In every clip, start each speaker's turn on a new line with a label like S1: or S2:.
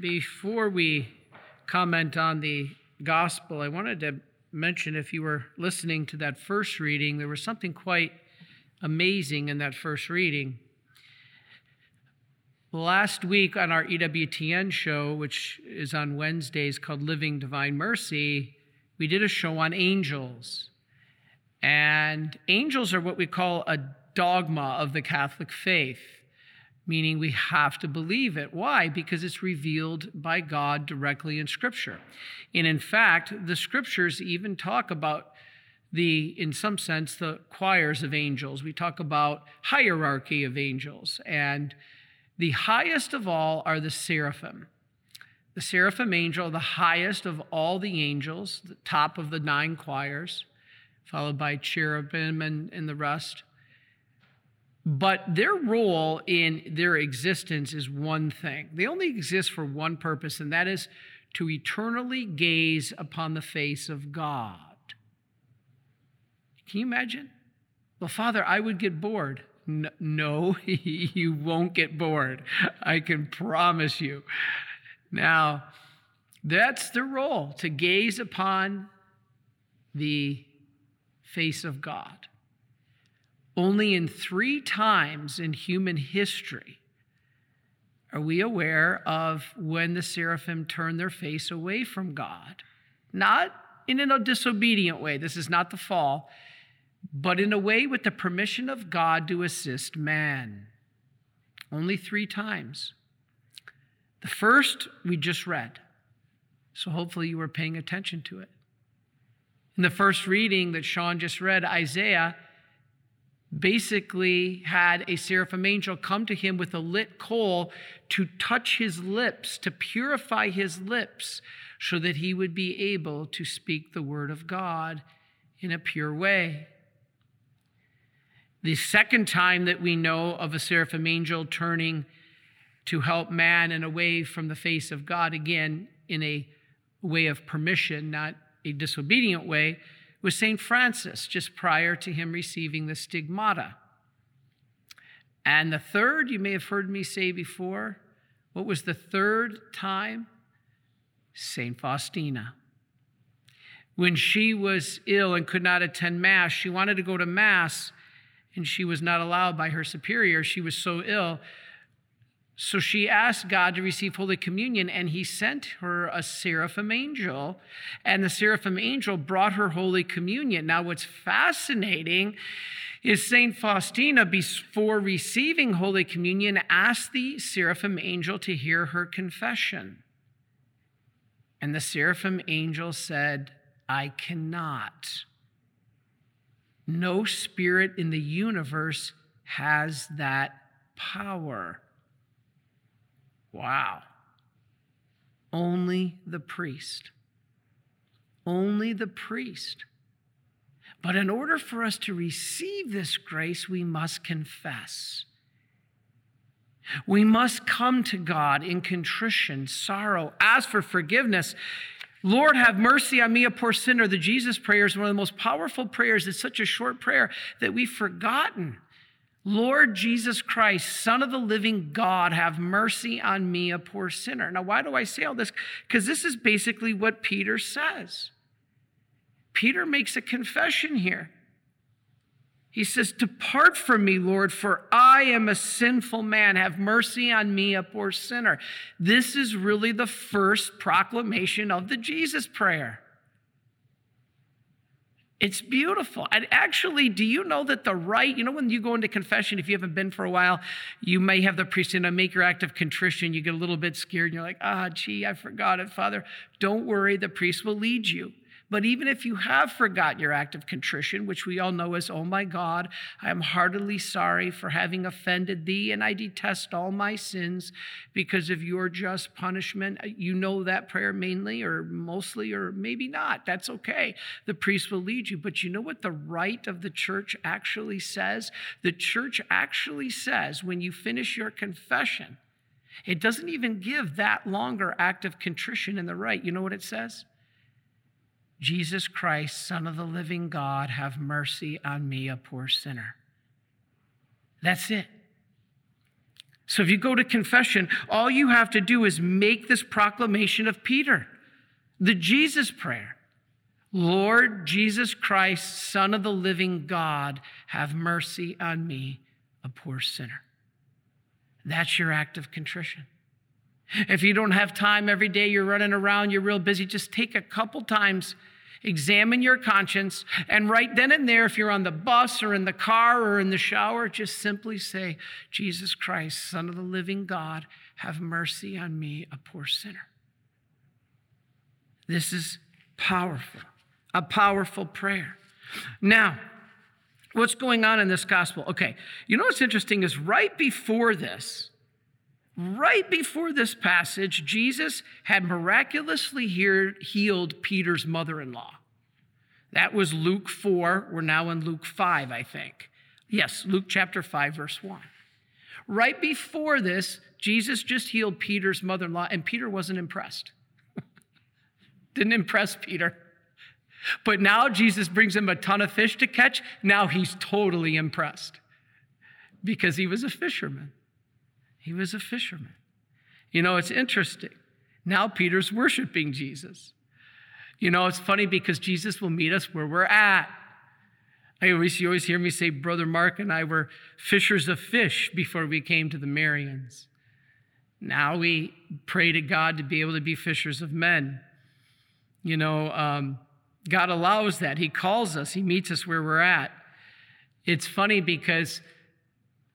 S1: before we comment on the gospel, I wanted to mention if you were listening to that first reading, there was something quite amazing in that first reading. Last week on our EWTN show, which is on Wednesdays called Living Divine Mercy, we did a show on angels. And angels are what we call a dogma of the Catholic faith meaning we have to believe it. Why? Because it's revealed by God directly in Scripture. And in fact, the Scriptures even talk about the, in some sense, the choirs of angels. We talk about hierarchy of angels. And the highest of all are the seraphim. The seraphim angel, the highest of all the angels, the top of the nine choirs, followed by cherubim and, and the rest. But their role in their existence is one thing. They only exist for one purpose, and that is to eternally gaze upon the face of God. Can you imagine? Well, Father, I would get bored. No, you won't get bored. I can promise you. Now, that's the role to gaze upon the face of God. Only in three times in human history are we aware of when the seraphim turned their face away from God. Not in a disobedient way, this is not the fall, but in a way with the permission of God to assist man. Only three times. The first we just read, so hopefully you were paying attention to it. In the first reading that Sean just read, Isaiah basically had a seraphim angel come to him with a lit coal to touch his lips, to purify his lips, so that he would be able to speak the word of God in a pure way. The second time that we know of a seraphim angel turning to help man and away from the face of God, again, in a way of permission, not a disobedient way, was St. Francis, just prior to him receiving the stigmata. And the third, you may have heard me say before, what was the third time? St. Faustina. When she was ill and could not attend Mass, she wanted to go to Mass and she was not allowed by her superior. She was so ill. So she asked God to receive Holy Communion, and He sent her a seraphim angel, and the seraphim angel brought her Holy Communion. Now, what's fascinating is St. Faustina, before receiving Holy Communion, asked the seraphim angel to hear her confession. And the seraphim angel said, I cannot. No spirit in the universe has that power. Wow. Only the priest. Only the priest. But in order for us to receive this grace, we must confess. We must come to God in contrition, sorrow, ask for forgiveness. Lord, have mercy on me, a poor sinner. The Jesus prayer is one of the most powerful prayers. It's such a short prayer that we've forgotten. Lord Jesus Christ, Son of the living God, have mercy on me, a poor sinner. Now, why do I say all this? Because this is basically what Peter says. Peter makes a confession here. He says, Depart from me, Lord, for I am a sinful man. Have mercy on me, a poor sinner. This is really the first proclamation of the Jesus prayer. It's beautiful. And actually, do you know that the right, you know, when you go into confession, if you haven't been for a while, you may have the priest in make your act of contrition. You get a little bit scared and you're like, ah, gee, I forgot it, Father. Don't worry, the priest will lead you. But even if you have forgotten your act of contrition, which we all know as, Oh my God, I am heartily sorry for having offended thee, and I detest all my sins because of your just punishment. Uh, you know that prayer mainly, or mostly, or maybe not. That's okay. The priest will lead you. But you know what the rite of the church actually says? The church actually says when you finish your confession, it doesn't even give that longer act of contrition in the rite. You know what it says? Jesus Christ, Son of the living God, have mercy on me, a poor sinner. That's it. So if you go to confession, all you have to do is make this proclamation of Peter, the Jesus prayer. Lord Jesus Christ, Son of the living God, have mercy on me, a poor sinner. That's your act of contrition. If you don't have time every day, you're running around, you're real busy, just take a couple times, examine your conscience, and right then and there, if you're on the bus or in the car or in the shower, just simply say, Jesus Christ, Son of the living God, have mercy on me, a poor sinner. This is powerful, a powerful prayer. Now, what's going on in this gospel? Okay, you know what's interesting is right before this, right before this passage, Jesus had miraculously healed Peter's mother in law. That was Luke 4. We're now in Luke 5, I think. Yes, Luke chapter 5, verse 1. Right before this, Jesus just healed Peter's mother in law, and Peter wasn't impressed. Didn't impress Peter. But now Jesus brings him a ton of fish to catch. Now he's totally impressed because he was a fisherman. He was a fisherman. You know, it's interesting. Now Peter's worshiping Jesus. You know, it's funny because Jesus will meet us where we're at. I always, you always hear me say, Brother Mark and I were fishers of fish before we came to the Marians. Now we pray to God to be able to be fishers of men. You know, um, God allows that. He calls us, He meets us where we're at. It's funny because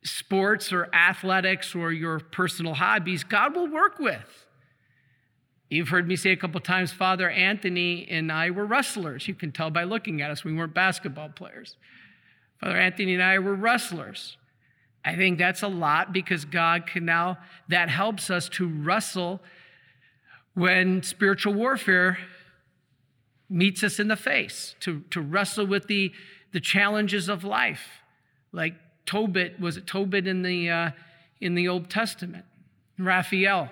S1: sports or athletics or your personal hobbies, God will work with. You've heard me say a couple times, Father Anthony and I were wrestlers. You can tell by looking at us, we weren't basketball players. Father Anthony and I were wrestlers. I think that's a lot because God can now, that helps us to wrestle when spiritual warfare meets us in the face, to, to wrestle with the, the challenges of life. Like Tobit, was it Tobit in the, uh, in the Old Testament? Raphael.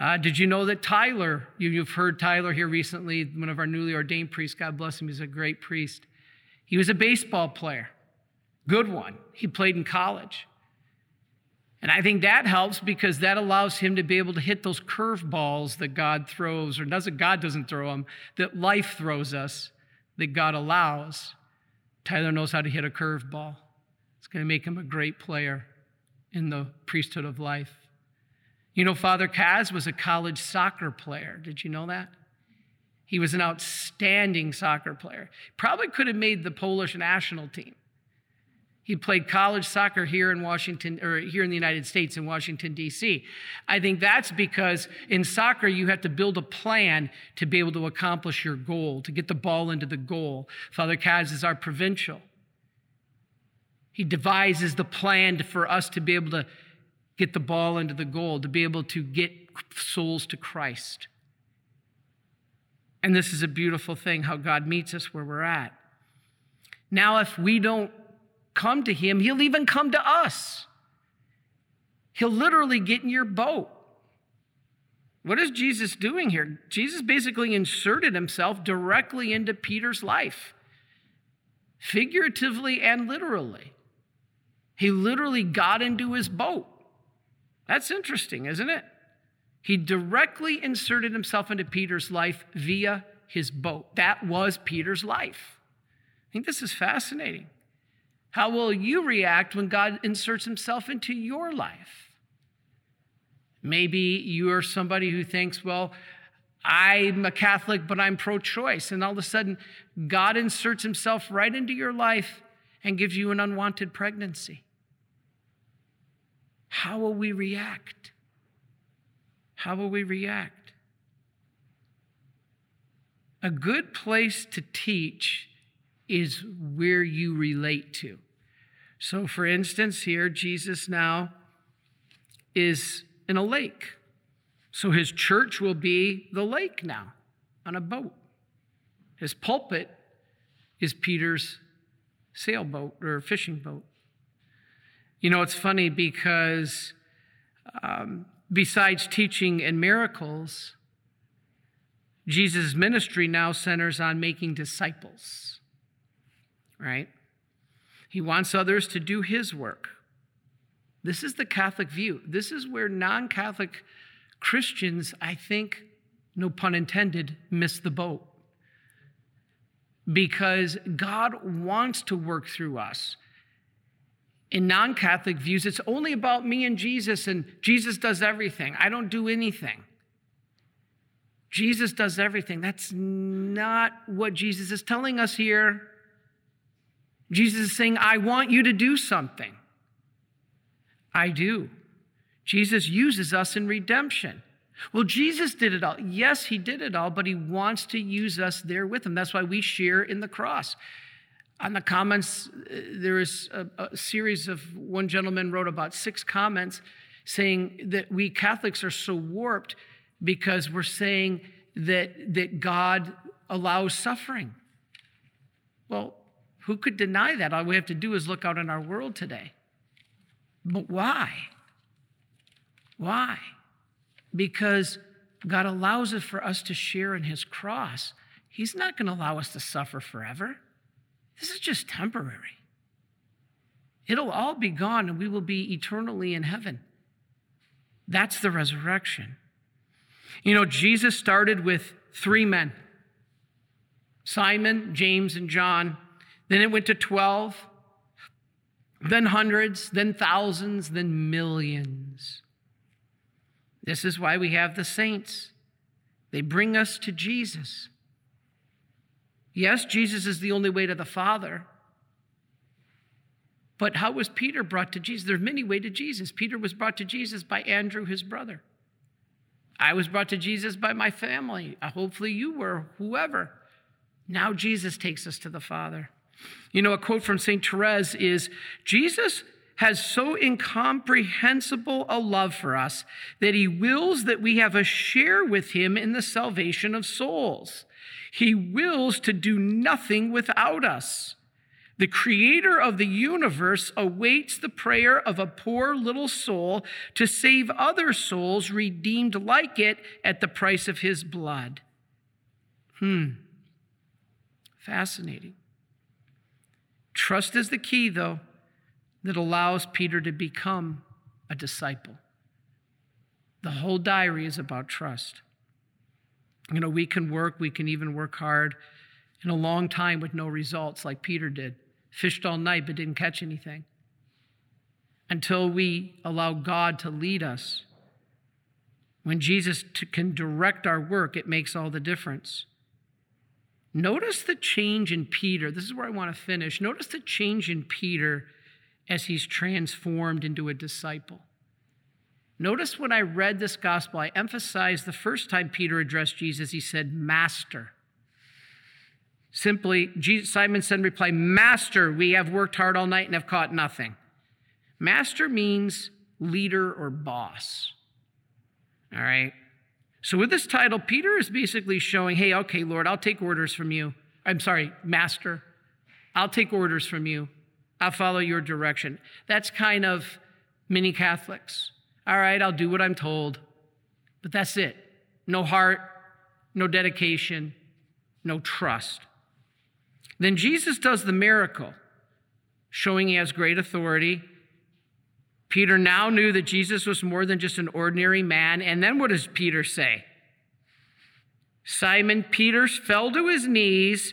S1: Uh, did you know that Tyler, you, have heard Tyler here recently, one of our newly ordained priests, God bless him, he's a great priest. He was a baseball player, good one. He played in college. And I think that helps because that allows him to be able to hit those curveballs that God throws, or doesn't God doesn't throw them, that life throws us, that God allows. Tyler knows how to hit a curveball. It's going to make him a great player in the priesthood of life. You know, Father Kaz was a college soccer player. Did you know that? He was an outstanding soccer player. Probably could have made the Polish national team. He played college soccer here in Washington, or here in the United States in Washington, D.C. I think that's because in soccer, you have to build a plan to be able to accomplish your goal, to get the ball into the goal. Father Kaz is our provincial. He devises the plan for us to be able to get the ball into the goal, to be able to get souls to Christ. And this is a beautiful thing how God meets us where we're at. Now, if we don't come to him, he'll even come to us. He'll literally get in your boat. What is Jesus doing here? Jesus basically inserted himself directly into Peter's life, figuratively and literally. He literally got into his boat. That's interesting, isn't it? He directly inserted himself into Peter's life via his boat. That was Peter's life. I think this is fascinating. How will you react when God inserts himself into your life? Maybe you're somebody who thinks, well, I'm a Catholic, but I'm pro choice. And all of a sudden, God inserts himself right into your life and gives you an unwanted pregnancy. How will we react? How will we react? A good place to teach is where you relate to. So, for instance, here, Jesus now is in a lake. So, his church will be the lake now on a boat. His pulpit is Peter's sailboat or fishing boat. You know, it's funny because um, besides teaching and miracles, Jesus' ministry now centers on making disciples, right? He wants others to do his work. This is the Catholic view. This is where non Catholic Christians, I think, no pun intended, miss the boat. Because God wants to work through us. In non Catholic views, it's only about me and Jesus, and Jesus does everything. I don't do anything. Jesus does everything. That's not what Jesus is telling us here. Jesus is saying, I want you to do something. I do. Jesus uses us in redemption. Well, Jesus did it all. Yes, he did it all, but he wants to use us there with him. That's why we share in the cross. On the comments, uh, there is a, a series of one gentleman wrote about six comments saying that we Catholics are so warped because we're saying that, that God allows suffering. Well, who could deny that? All we have to do is look out in our world today. But why? Why? Because God allows it for us to share in His cross. He's not going to allow us to suffer forever. This is just temporary. It'll all be gone and we will be eternally in heaven. That's the resurrection. You know, Jesus started with three men Simon, James, and John. Then it went to 12, then hundreds, then thousands, then millions. This is why we have the saints. They bring us to Jesus. Yes, Jesus is the only way to the Father. But how was Peter brought to Jesus? There's many ways to Jesus. Peter was brought to Jesus by Andrew, his brother. I was brought to Jesus by my family. Uh, hopefully, you were, whoever. Now, Jesus takes us to the Father. You know, a quote from St. Therese is Jesus has so incomprehensible a love for us that he wills that we have a share with him in the salvation of souls. He wills to do nothing without us. The creator of the universe awaits the prayer of a poor little soul to save other souls redeemed like it at the price of his blood. Hmm. Fascinating. Trust is the key, though, that allows Peter to become a disciple. The whole diary is about trust. You know, we can work, we can even work hard in a long time with no results, like Peter did. Fished all night but didn't catch anything. Until we allow God to lead us. When Jesus can direct our work, it makes all the difference. Notice the change in Peter. This is where I want to finish. Notice the change in Peter as he's transformed into a disciple. Notice when I read this gospel, I emphasized the first time Peter addressed Jesus, he said, Master. Simply, Jesus, Simon said in reply, Master, we have worked hard all night and have caught nothing. Master means leader or boss. All right? So, with this title, Peter is basically showing, hey, okay, Lord, I'll take orders from you. I'm sorry, Master. I'll take orders from you. I'll follow your direction. That's kind of many Catholics. All right, I'll do what I'm told. But that's it. No heart, no dedication, no trust. Then Jesus does the miracle, showing he has great authority Peter now knew that Jesus was more than just an ordinary man. And then what does Peter say? Simon Peter fell to his knees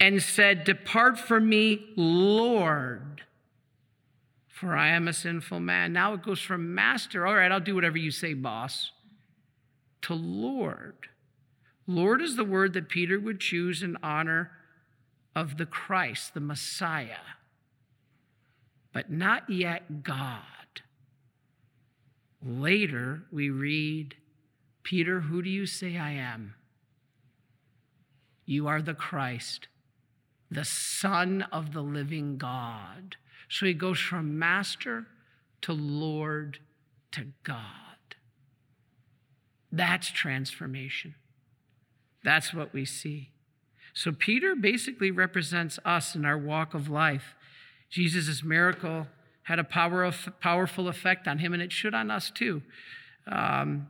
S1: and said, Depart from me, Lord, for I am a sinful man. Now it goes from master, all right, I'll do whatever you say, boss, to Lord. Lord is the word that Peter would choose in honor of the Christ, the Messiah, but not yet God. Later, we read, Peter, who do you say I am? You are the Christ, the Son of the living God. So he goes from master to Lord to God. That's transformation. That's what we see. So Peter basically represents us in our walk of life. Jesus' miracle had a power of, powerful effect on him, and it should on us too. Um,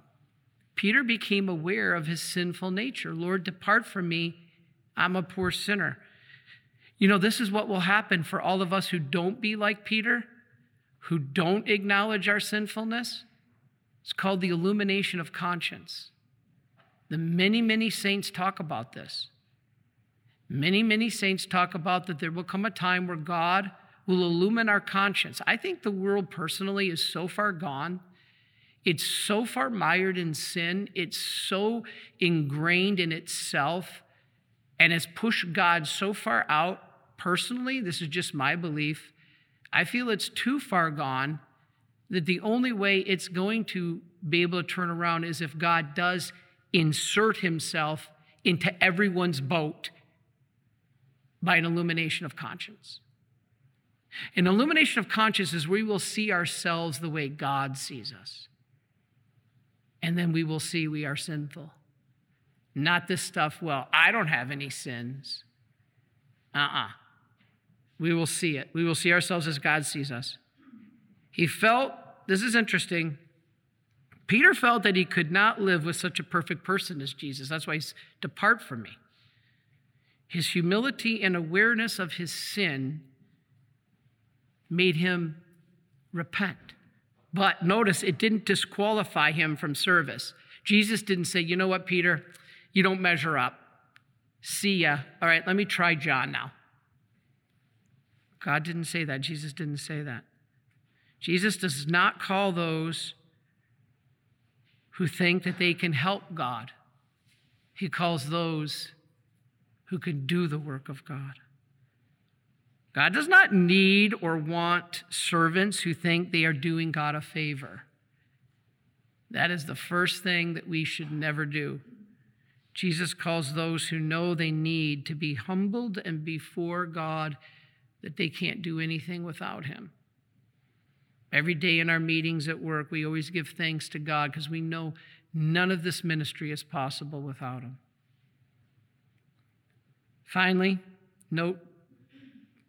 S1: Peter became aware of his sinful nature. Lord, depart from me. I'm a poor sinner. You know, this is what will happen for all of us who don't be like Peter. who don't acknowledge our sinfulness. It's called the illumination of conscience. The many, many saints talk about this. Many, many saints talk about that there will come a time where God will illumine our conscience. I think the world personally is so far gone. It's so far mired in sin. It's so ingrained in itself and has pushed God so far out. Personally, this is just my belief. I feel it's too far gone that the only way it's going to be able to turn around is if God does insert himself into everyone's boat by an illumination of conscience. An illumination of conscience is we will see ourselves the way God sees us. And then we will see we are sinful. Not this stuff, well, I don't have any sins. Uh uh-uh. uh We will see it. We will see ourselves as God sees us. He felt, this is interesting, Peter felt that he could not live with such a perfect person as Jesus. That's why he's, depart from me. His humility and awareness of his sin made him repent. But notice it didn't disqualify him from service. Jesus didn't say, you know what, Peter, you don't measure up. See ya. All right, let me try John now. God didn't say that. Jesus didn't say that. Jesus does not call those who think that they can help God, He calls those who can do the work of God. God does not need or want servants who think they are doing God a favor. That is the first thing that we should never do. Jesus calls those who know they need to be humbled and before God that they can't do anything without Him. Every day in our meetings at work, we always give thanks to God because we know none of this ministry is possible without Him. Finally, note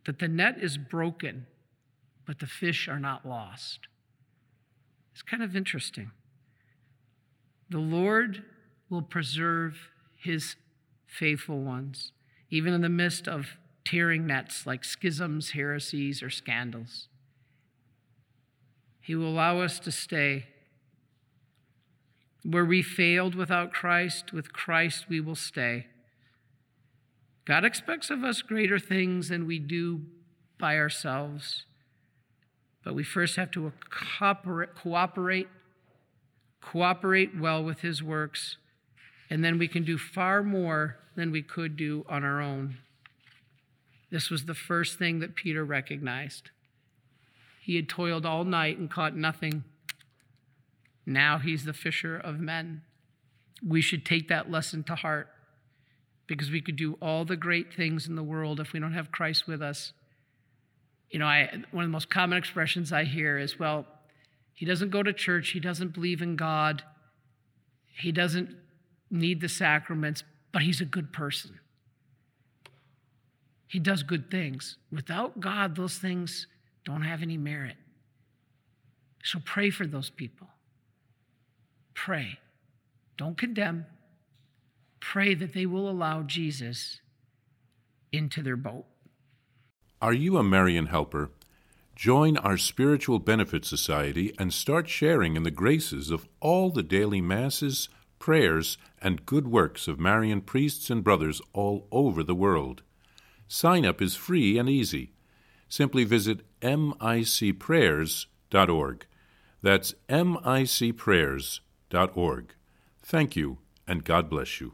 S1: that the net is broken, but the fish are not lost. It's kind of interesting. The Lord will preserve his faithful ones, even in the midst of tearing nets like schisms, heresies, or scandals. He will allow us to stay. Where we failed without Christ, with Christ we will stay. God expects of us greater things than we do by ourselves. But we first have to cooperate, cooperate, well with His works, and then we can do far more than we could do on our own. This was the first thing that Peter recognized. He had toiled all night and caught nothing. Now he's the fisher of men. We should take that lesson to heart because we could do all the great things in the world if we don't have Christ with us. You know, I, one of the most common expressions I hear is, well, he doesn't go to church, he doesn't believe in God, he doesn't need the sacraments, but he's a good person. He does good things. Without God, those things don't have any merit. So pray for those people. Pray. Don't condemn pray that they will allow Jesus into their boat.
S2: Are you a Marian helper? Join our Spiritual Benefit Society and start sharing in the graces of all the daily masses, prayers, and good works of Marian priests and brothers all over the world. Sign up is free and easy. Simply visit micprayers.org. That's micprayers.org. Thank you, and God bless you.